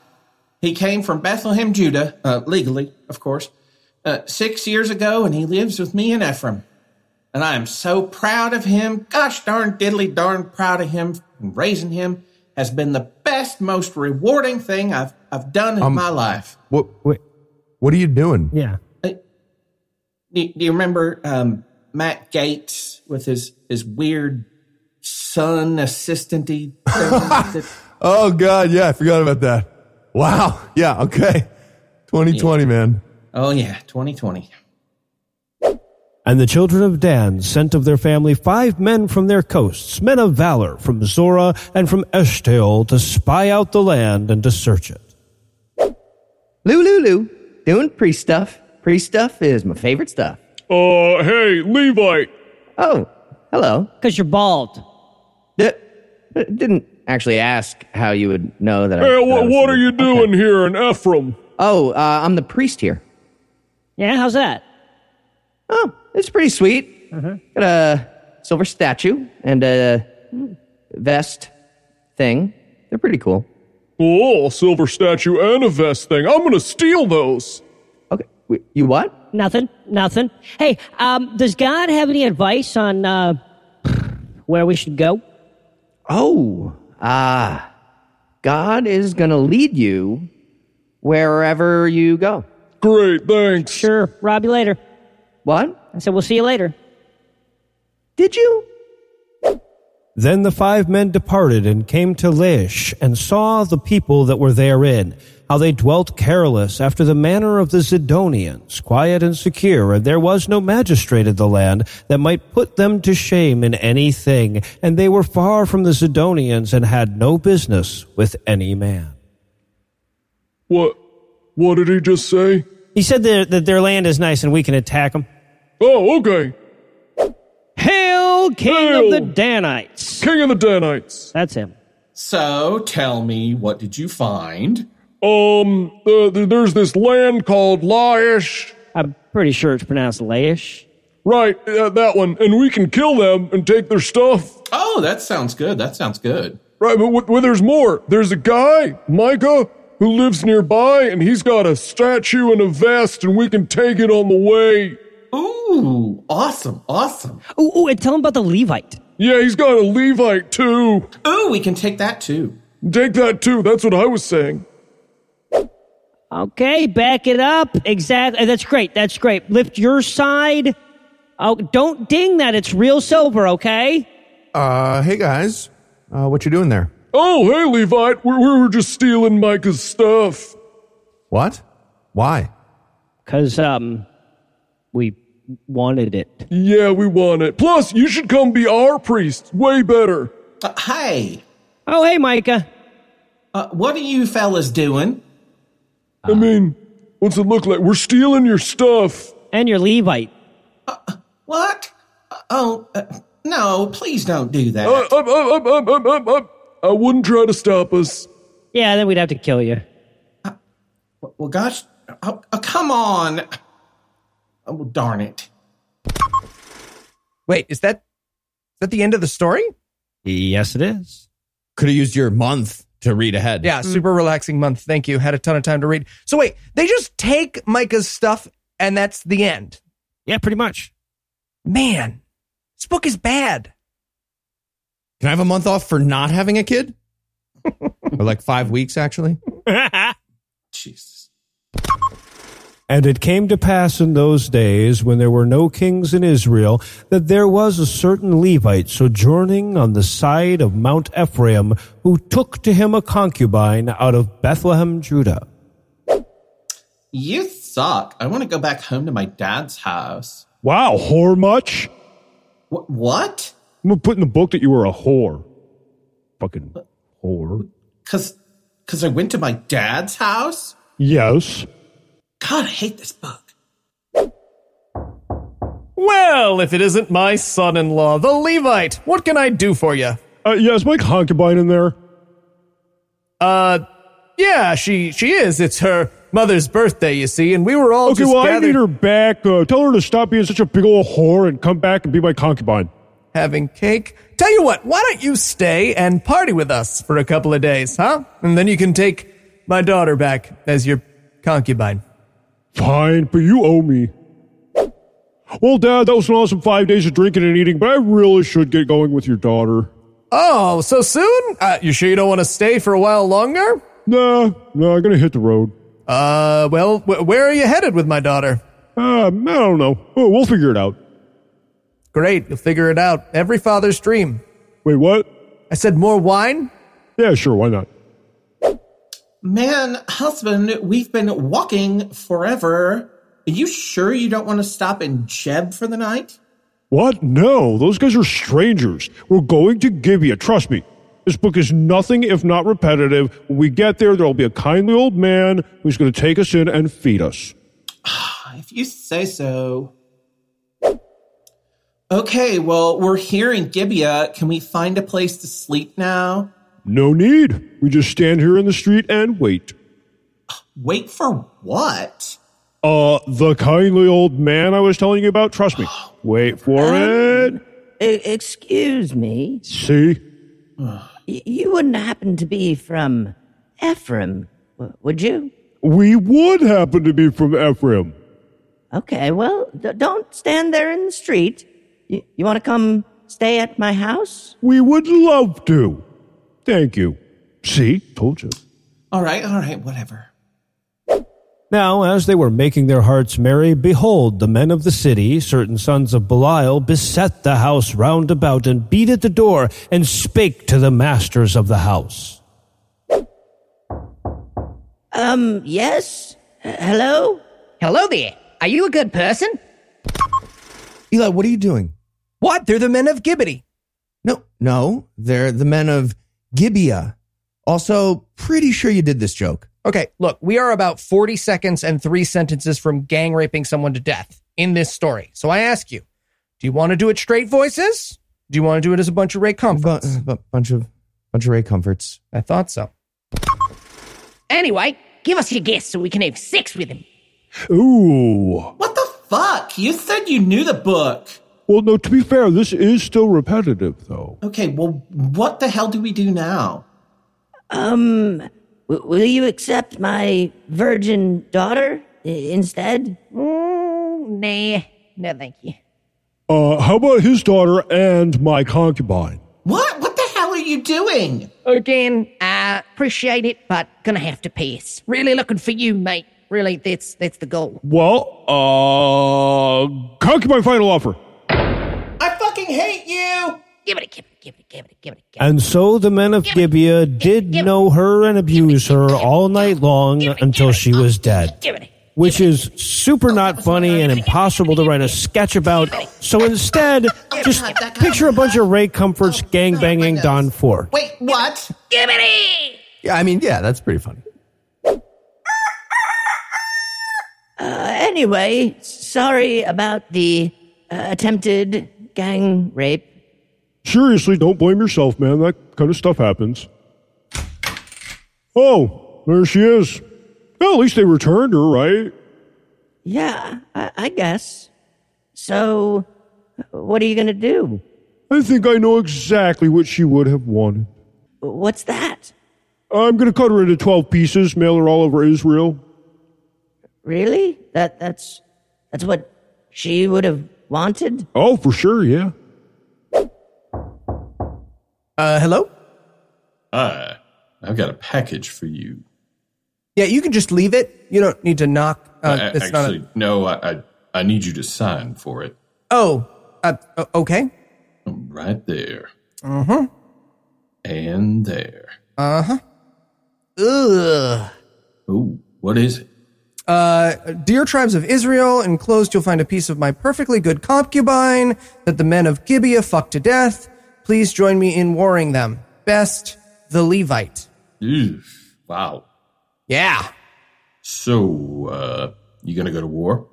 He came from Bethlehem, Judah, uh, legally, of course, uh, six years ago, and he lives with me and Ephraim. And I am so proud of him. Gosh darn diddly darn proud of him. Raising him has been the best, most rewarding thing I've, I've done in Um, my life. What? Wait. What are you doing? Yeah. Do, do you remember um, Matt Gaetz with his his weird son assistanty thing? Oh God, yeah, I forgot about that. Wow. Yeah. Okay. 2020, man. oh yeah, 2020. And the children of Dan sent of their family five men from their coasts, men of valor from Zorah and from Eshtaol, to spy out the land and to search it. Lou, Lou, Lou. Doing priest stuff. Priest stuff is my favorite stuff. Uh, hey, Levi. Oh, hello. Because you're bald. D- uh, didn't actually ask how you would know that. I, Hey, that I what, was what are you doing here in Ephraim? Oh, uh, I'm the priest here. Yeah, how's that? Oh, it's pretty sweet. Got a silver statue and a vest thing. They're pretty cool. Oh, silver statue and a vest thing. I'm gonna steal those. Okay, wait, you what? Nothing. Nothing. Hey, um, does God have any advice on uh, where we should go? Oh, ah, God is gonna lead you wherever you go. Great, thanks. Sure. Rob you later. What? I said we'll see you later. Did you? Then the five men departed and came to Laish, and saw the people that were therein, how they dwelt careless after the manner of the Zidonians, quiet and secure, and there was no magistrate in the land that might put them to shame in anything, and they were far from the Zidonians and had no business with any man. What? What did he just say? He said that, that their land is nice and we can attack them. Oh, okay. Hail, King Hail. of the Danites. King of the Danites. That's him. So tell me, what did you find? Um, uh, there's this land called Laish. I'm pretty sure it's pronounced Laish. Right, uh, that one. And we can kill them and take their stuff. Oh, that sounds good. That sounds good. Right, but w- well, there's more. There's a guy, Micah, who lives nearby, and he's got a statue and a vest, and we can take it on the way. Ooh, awesome, awesome. Ooh, ooh, and tell him about the Levite. Yeah, he's got a Levite too. Ooh, we can take that too. Take that too. That's what I was saying. Okay, back it up. Exactly. That's great. That's great. Lift your side. Oh, don't ding that. It's real silver, okay? Uh, hey guys, uh, what you doing there? Oh, hey, Levite. We, we were just stealing Micah's stuff. What? Why? Because, um, we wanted it. Yeah, we want it. Plus, you should come be our priest. Way better. Uh, hey, Oh, hey, Micah. uh, what are you fellas doing? I mean, what's it look like? We're stealing your stuff. And your Levite. What? Uh, oh, uh, no, please don't do that. Uh, um, um, um, um, um, um, I wouldn't try to stop us. Yeah, then we'd have to kill you. well, gosh, oh, oh, come on. Oh, darn it. Wait, is that is that the end of the story? Yes, it is. Could have used your month to read ahead. Yeah, hmm. super relaxing month. Thank you. Had a ton of time to read. So wait, they just take Micah's stuff and that's the end. Yeah, pretty much. Man, this book is bad. Can I have a month off for not having a kid? or like five weeks, actually? Jesus. And it came to pass in those days, when there were no kings in Israel, that there was a certain Levite sojourning on the side of Mount Ephraim, who took to him a concubine out of Bethlehem, Judah. You suck. I want to go back home to my dad's house. Wow, whore much? Wh- what? I'm gonna put in the book that you were a whore. Fucking whore. Cause, cause I went to my dad's house? Yes. God, I hate this book. Well, if it isn't my son in law, the Levite, what can I do for you? Uh, yeah, is my concubine in there? Uh, yeah, she she is. It's her mother's birthday, you see, and we were all Okay, just well, I need her back. Uh, tell her to stop being such a big old whore and come back and be my concubine. having cake. Tell you what, why don't you stay and party with us for a couple of days, huh? And then you can take my daughter back as your concubine. Fine, but you owe me. Well, Dad, that was an awesome five days of drinking and eating, but I really should get going with your daughter. Oh, so soon? Uh, you sure you don't want to stay for a while longer? Nah, no, I'm gonna hit the road. Uh, well, wh- where are you headed with my daughter? Uh, I don't know. Oh, we'll figure it out. Great, you'll figure it out. Every father's dream. Wait, what? I said more wine? Yeah, sure, why not? Man, husband, we've been walking forever. Are you sure you don't want to stop in Jeb for the night? What? No, those guys are strangers. We're going to Gibeah, trust me. This book is nothing if not repetitive. When we get there, there'll be a kindly old man who's going to take us in and feed us. If you say so. Okay, well, we're here in Gibeah. Can we find a place to sleep now? No need. We just stand here in the street and wait. Wait for what? Uh, the kindly old man I was telling you about, trust me. Wait for it. E- excuse me. See? You wouldn't happen to be from Ephraim, would you? We would happen to be from Ephraim. Okay, well, d- don't stand there in the street. Y- you want to come stay at my house? We would love to. Thank you. See? Told you. All right, all right, whatever. Now, as they were making their hearts merry, behold, the men of the city, certain sons of Belial, beset the house round about and beat at the door and spake to the masters of the house. Um, yes? H- hello? Hello there. Are you a good person? Eli, what are you doing? What? They're the men of Gibbety. No, no, they're the men of Gibeah. Also, pretty sure you did this joke. Okay, look, we are about 40 seconds and three sentences from gang raping someone to death in this story. So I ask you, do you want to do it straight voices? Do you want to do it as a bunch of Ray Comforts? Bu- bu- bunch of bunch of Ray Comforts. I thought so. Anyway, give us your guess so we can have sex with him. Ooh. What the fuck? You said you knew the book. Well, no, to be fair, this is still repetitive, though. Okay, well, what the hell do we do now? Um, w- will you accept my virgin daughter i- instead? Mm, nah, no thank you. Uh, how about his daughter and my concubine? What? What the hell are you doing? Again, I appreciate it, but gonna have to pass. Really looking for you, mate. Really, that's that's the goal. Well, uh, concubine final offer. I fucking hate you! Give it a give it, give it, give it, give it, give it. And so the men of Gibeah did know her and abuse her all night long until she was dead. Give it. Which is super not funny and impossible to write a sketch about. So instead, just picture a bunch of Ray Comforts gangbanging Don Ford. Wait, what? Give it. Yeah, I mean, yeah, that's pretty funny. Uh, anyway, sorry about the uh, attempted gang rape. Seriously, don't blame yourself, man. That kind of stuff happens. Oh, there she is. Well, at least they returned her, right? Yeah, I, I guess. So, what are you going to do? I think I know exactly what she would have wanted. What's that? I'm going to cut her into 12 pieces, mail her all over Israel. Really? That that's that's what she would have wanted? Oh, for sure, yeah. Uh, hello? Hi, I've got a package for you. Yeah, you can just leave it. You don't need to knock. Uh, I- it's not actually, a, no, I, I I need you to sign for it. oh, uh, okay. Right there. Uh huh. And there. Uh huh. Ugh. Ooh, what is it? Uh, dear tribes of Israel, enclosed you'll find a piece of my perfectly good concubine that the men of Gibeah fucked to death. Please join me in warring them. Best, the Levite. Ew, wow. Yeah. So, uh, you gonna go to war?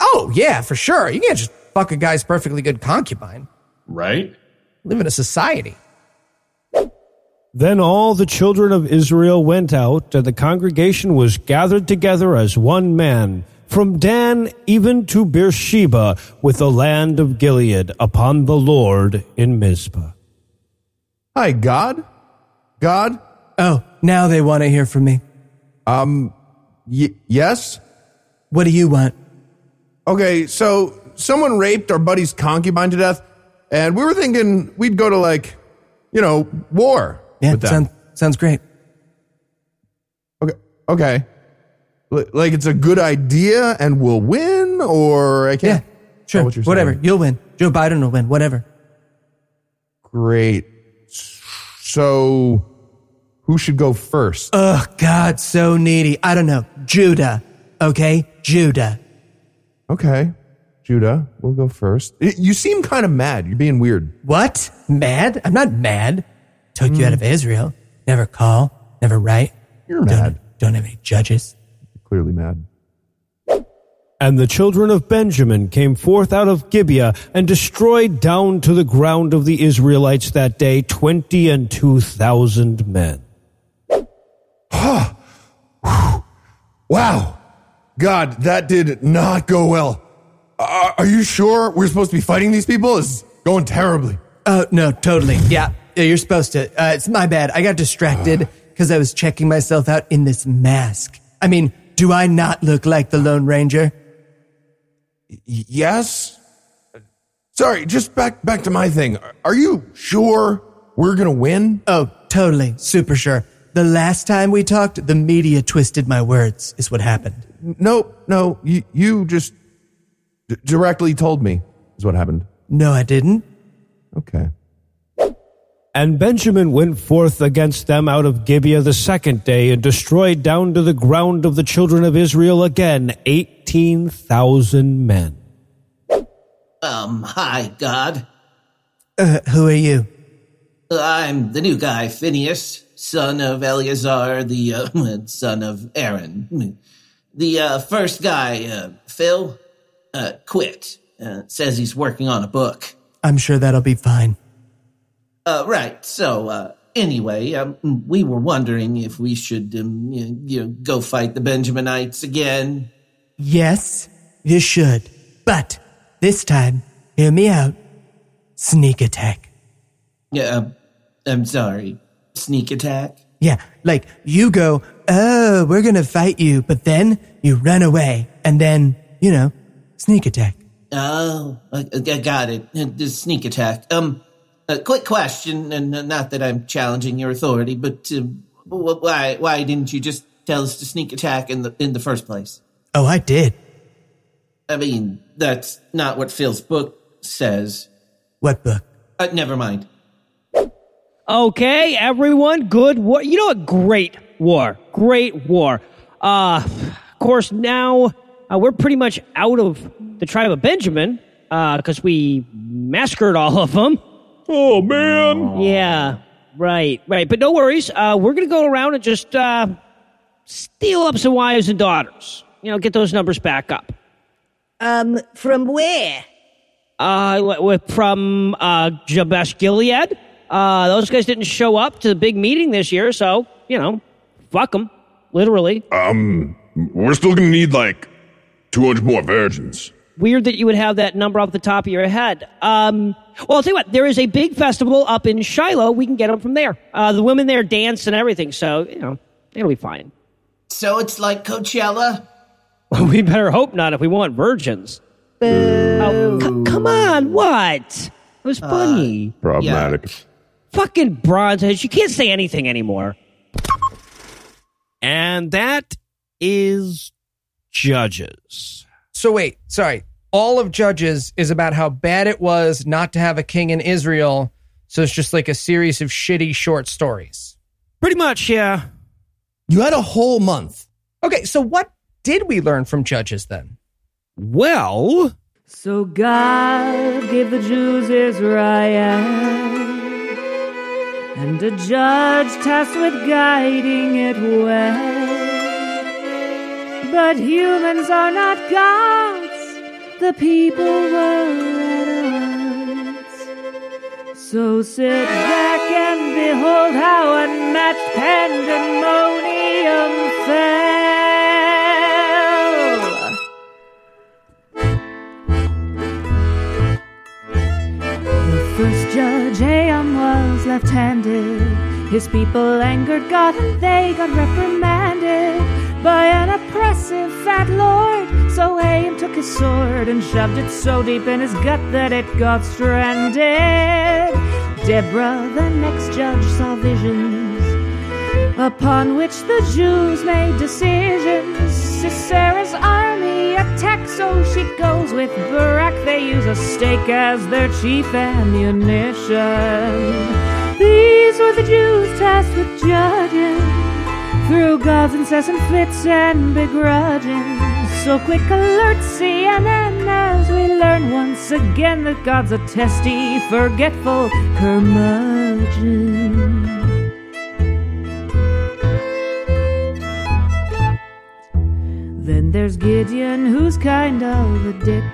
Oh, yeah, for sure. You can't just fuck a guy's perfectly good concubine. Right? Live in a society. Then all the children of Israel went out, and the congregation was gathered together as one man, from Dan even to Beersheba, with the land of Gilead, upon the Lord in Mizpah. Hi, God? God? Oh, now they want to hear from me. Um, y- yes? What do you want? Okay, so someone raped our buddy's concubine to death, and we were thinking we'd go to, like, you know, war. Yeah, with them. sound, sounds great. Okay. Okay. L- Like it's a good idea and we'll win, or I can't. Yeah, sure. what you're Whatever. saying. You'll win. Joe Biden will win. Whatever. Great. So, who should go first? Oh, God, so needy. I don't know. Judah. Okay? Judah. Okay, Judah, we'll go first. You seem kind of mad. You're being weird. What? Mad? I'm not mad. Took you out Hmm. of Israel. Never call. Never write. You're don't, mad. Don't have any judges. Clearly mad. And the children of Benjamin came forth out of Gibeah and destroyed down to the ground of the Israelites that day twenty and two thousand men. Wow. God, that did not go well. Uh, are you sure we're supposed to be fighting these people? It's going terribly. Oh, no, totally. Yeah, yeah you're supposed to. Uh, it's my bad. I got distracted because I was checking myself out in this mask. I mean, do I not look like the Lone Ranger? Y- yes. Sorry, just back back to my thing. Are you sure we're gonna win? Oh, totally. Super sure. The last time we talked, the media twisted my words, is what happened. No, no. You you just d- directly told me is what happened. No, I didn't. Okay. And Benjamin went forth against them out of Gibeah the second day and destroyed down to the ground of the children of Israel again eighteen thousand men. Um, hi, God. Uh, who are you? I'm the new guy, Phineas, son of Eleazar, the uh, son of Aaron. The uh, first guy, uh, Phil, uh, quit. Uh, says he's working on a book. I'm sure that'll be fine. Uh, right. So, uh, anyway, um, we were wondering if we should, um, you, know, go fight the Benjaminites again. Yes, you should. But this time, hear me out. Sneak attack. Yeah, um, I'm sorry. Sneak attack? Yeah, like you go, oh, we're gonna fight you, but then you run away, and then, you know, sneak attack. Oh, I, I got it. The sneak attack. Um, a quick question, and uh, not that I'm challenging your authority, but uh, why why didn't you just tell us to sneak attack in the in the first place? Oh, I did. I mean, that's not what Phil's book says. What book? Uh, never mind. Okay, everyone, good war. You know what? Great war. Great war. Uh, of course, now uh, we're pretty much out of the tribe of Benjamin because we massacred all of them. Oh, man. Yeah, right, right. But no worries. Uh, we're going to go around and just uh, steal up some wives and daughters. You know, get those numbers back up. Um, from where? Uh, w- with from uh, Jabesh Gilead. Uh, those guys didn't show up to the big meeting this year, so you know, fuck them, literally. Um, we're still gonna need like 200 more virgins. Weird that you would have that number off the top of your head. Um, well, I'll tell you what. There is a big festival up in Shiloh. We can get them from there. Uh, the women there dance and everything, so you know it'll be fine. So it's like Coachella. we better hope not if we want virgins. Oh, c- come on, what? It was funny. Problematic. Fucking bronzeheads. You can't say anything anymore. And that is Judges. So wait, sorry. All of Judges is about how bad it was not to have a king in Israel. So it's just like a series of shitty short stories. Pretty much, yeah. You had a whole month. Okay, so what did we learn from Judges then? Well, So God gave the Jews Israel, and a judge tasked with guiding it well. But humans are not gods. The people were at odds. So sit back and behold how unmatched pandemonium fell. The first judge, Aam, was left handed. His people angered God and they got reprimanded by an oppressive fat lord. So Aam took his sword and shoved it so deep in his gut that it got stranded. Deborah, the next judge, saw visions upon which the Jews made decisions. Sisera's army attacks, so she goes with Barak. They use a stake as their chief ammunition. These were the Jews tasked with judging through God's incessant fits and begrudging. So quick alert, CNN, as we learn once again that God's a testy, forgetful curmudgeon. Then there's Gideon, who's kind of a dick.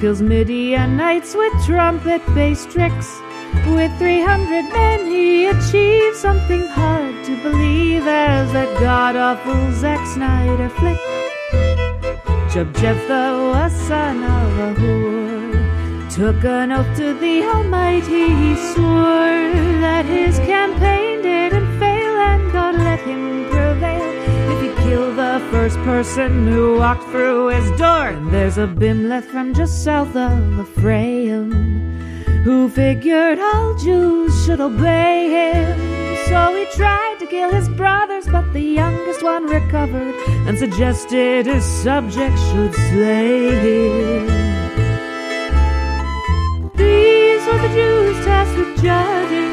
Kills Midianites with trumpet based tricks. With 300 men, he achieved something hard to believe as that god awful Zack Snyder flick. Jeb Jephthah was son of a whore. Took an oath to the Almighty, he swore that his campaign didn't fail and God let him prevail if he killed the first person who walked through his door. And there's Abimelech from just south of Ephraim who figured all Jews should obey him. So he tried to kill his brothers, but the youngest one recovered and suggested his subjects should slay him. These were the Jews tasked with judging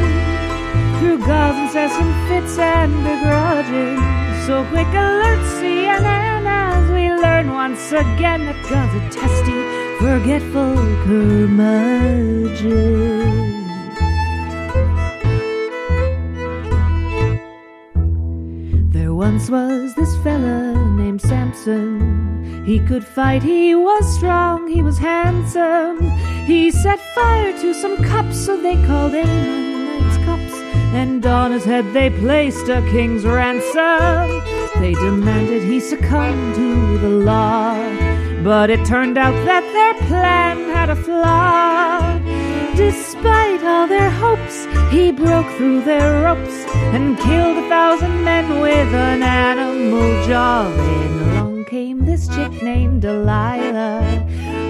through God's incessant fits and begrudging. So quick alert, CNN, as we learn once again that God's a testy, forgetful curmudgeon. There once was this fella named Samson. He could fight, he was strong, he was handsome. He set fire to some cups, so they called Ammonites cups. And on his head they placed a king's ransom. They demanded he succumb to the law. But it turned out that their plan had a flaw. Despite all their hopes, he broke through their ropes and killed a thousand men with an animal jaw. Then along came this chick named Delilah,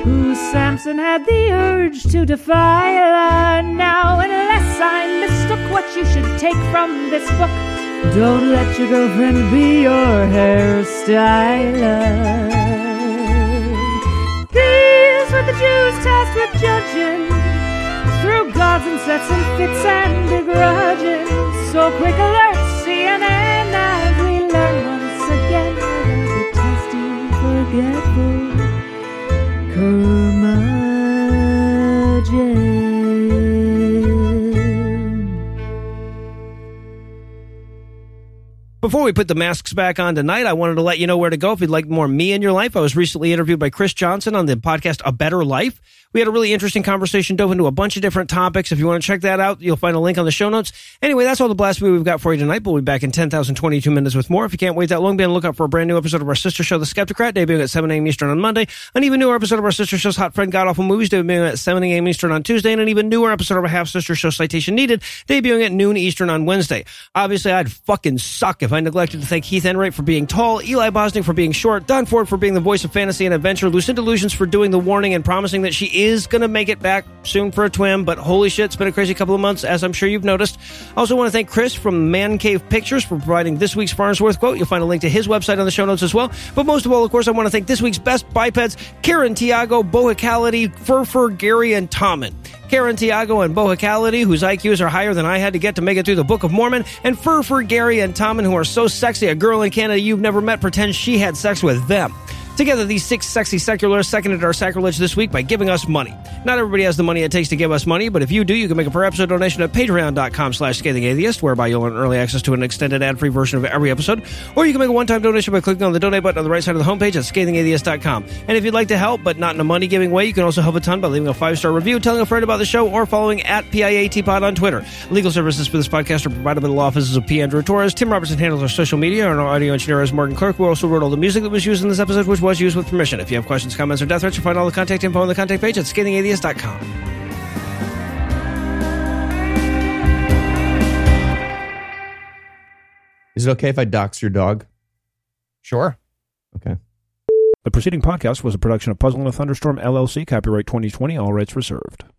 who Samson had the urge to defile. Now, unless I mistook what you should take from this book, don't let your girlfriend be your hairstyler. These were the Jews tasked with judging through God's and sets and fits and begrudging. So quick alert, CNN, as we learn once again the testy, forgetful curmudgeon. Before we put the masks back on tonight, I wanted to let you know where to go if you'd like more me in your life. I was recently interviewed by Chris Johnson on the podcast A Better Life. We had a really interesting conversation, dove into a bunch of different topics. If you want to check that out, you'll find a link on the show notes. Anyway, that's all the blasphemy we've got for you tonight. We'll be back in 10,022 minutes with more. If you can't wait that long, be on the lookout for a brand new episode of our sister show, The Skepticrat, debuting at 7 a.m. Eastern on Monday. An even newer episode of our sister show's Hot Friend God Awful Movies, debuting at 7 a.m. Eastern on Tuesday. And an even newer episode of our half sister show, Citation Needed, debuting at noon Eastern on Wednesday. Obviously, I'd fucking suck if I neglected to thank Heath Enright for being tall, Eli Bosnick for being short, Don Ford for being the voice of fantasy and adventure, Lucinda Illusions for doing the warning and promising that she is going to make it back soon for a twin, but holy shit, it's been a crazy couple of months, as I'm sure you've noticed. I also want to thank Chris from Man Cave Pictures for providing this week's Farnsworth quote. You'll find a link to his website on the show notes as well. But most of all, of course, I want to thank this week's best bipeds, Karen Tiago, Bohicality, Furfur, Gary, and Tommen. Karen Tiago and Bohicality, whose IQs are higher than I had to get to make it through the Book of Mormon, and Furfur, Gary, and Tommen, who are so sexy a girl in Canada you've never met pretends she had sex with them. Together, these six sexy secularists seconded our sacrilege this week by giving us money. Not everybody has the money it takes to give us money, but if you do, you can make a per episode donation at patreon.com slash scathingatheist, whereby you'll earn early access to an extended ad-free version of every episode. Or you can make a one-time donation by clicking on the donate button on the right side of the homepage at scathingatheist.com. And if you'd like to help, but not in a money-giving way, you can also help a ton by leaving a five-star review, telling a friend about the show, or following at PIATPod on Twitter. Legal services for this podcast are provided by the law offices of P. Andrew Torres. Tim Robertson handles our social media, and our audio engineer is Morgan Clarke, who also wrote all the music that was used in this episode, which was used with permission. If you have questions, comments, or death threats, you'll find all the contact info on the contact page at scathingatheist.com. Is it okay if I dox your dog? Sure. Okay. The preceding podcast was a production of Puzzle in a Thunderstorm LLC, copyright 2020, all rights reserved.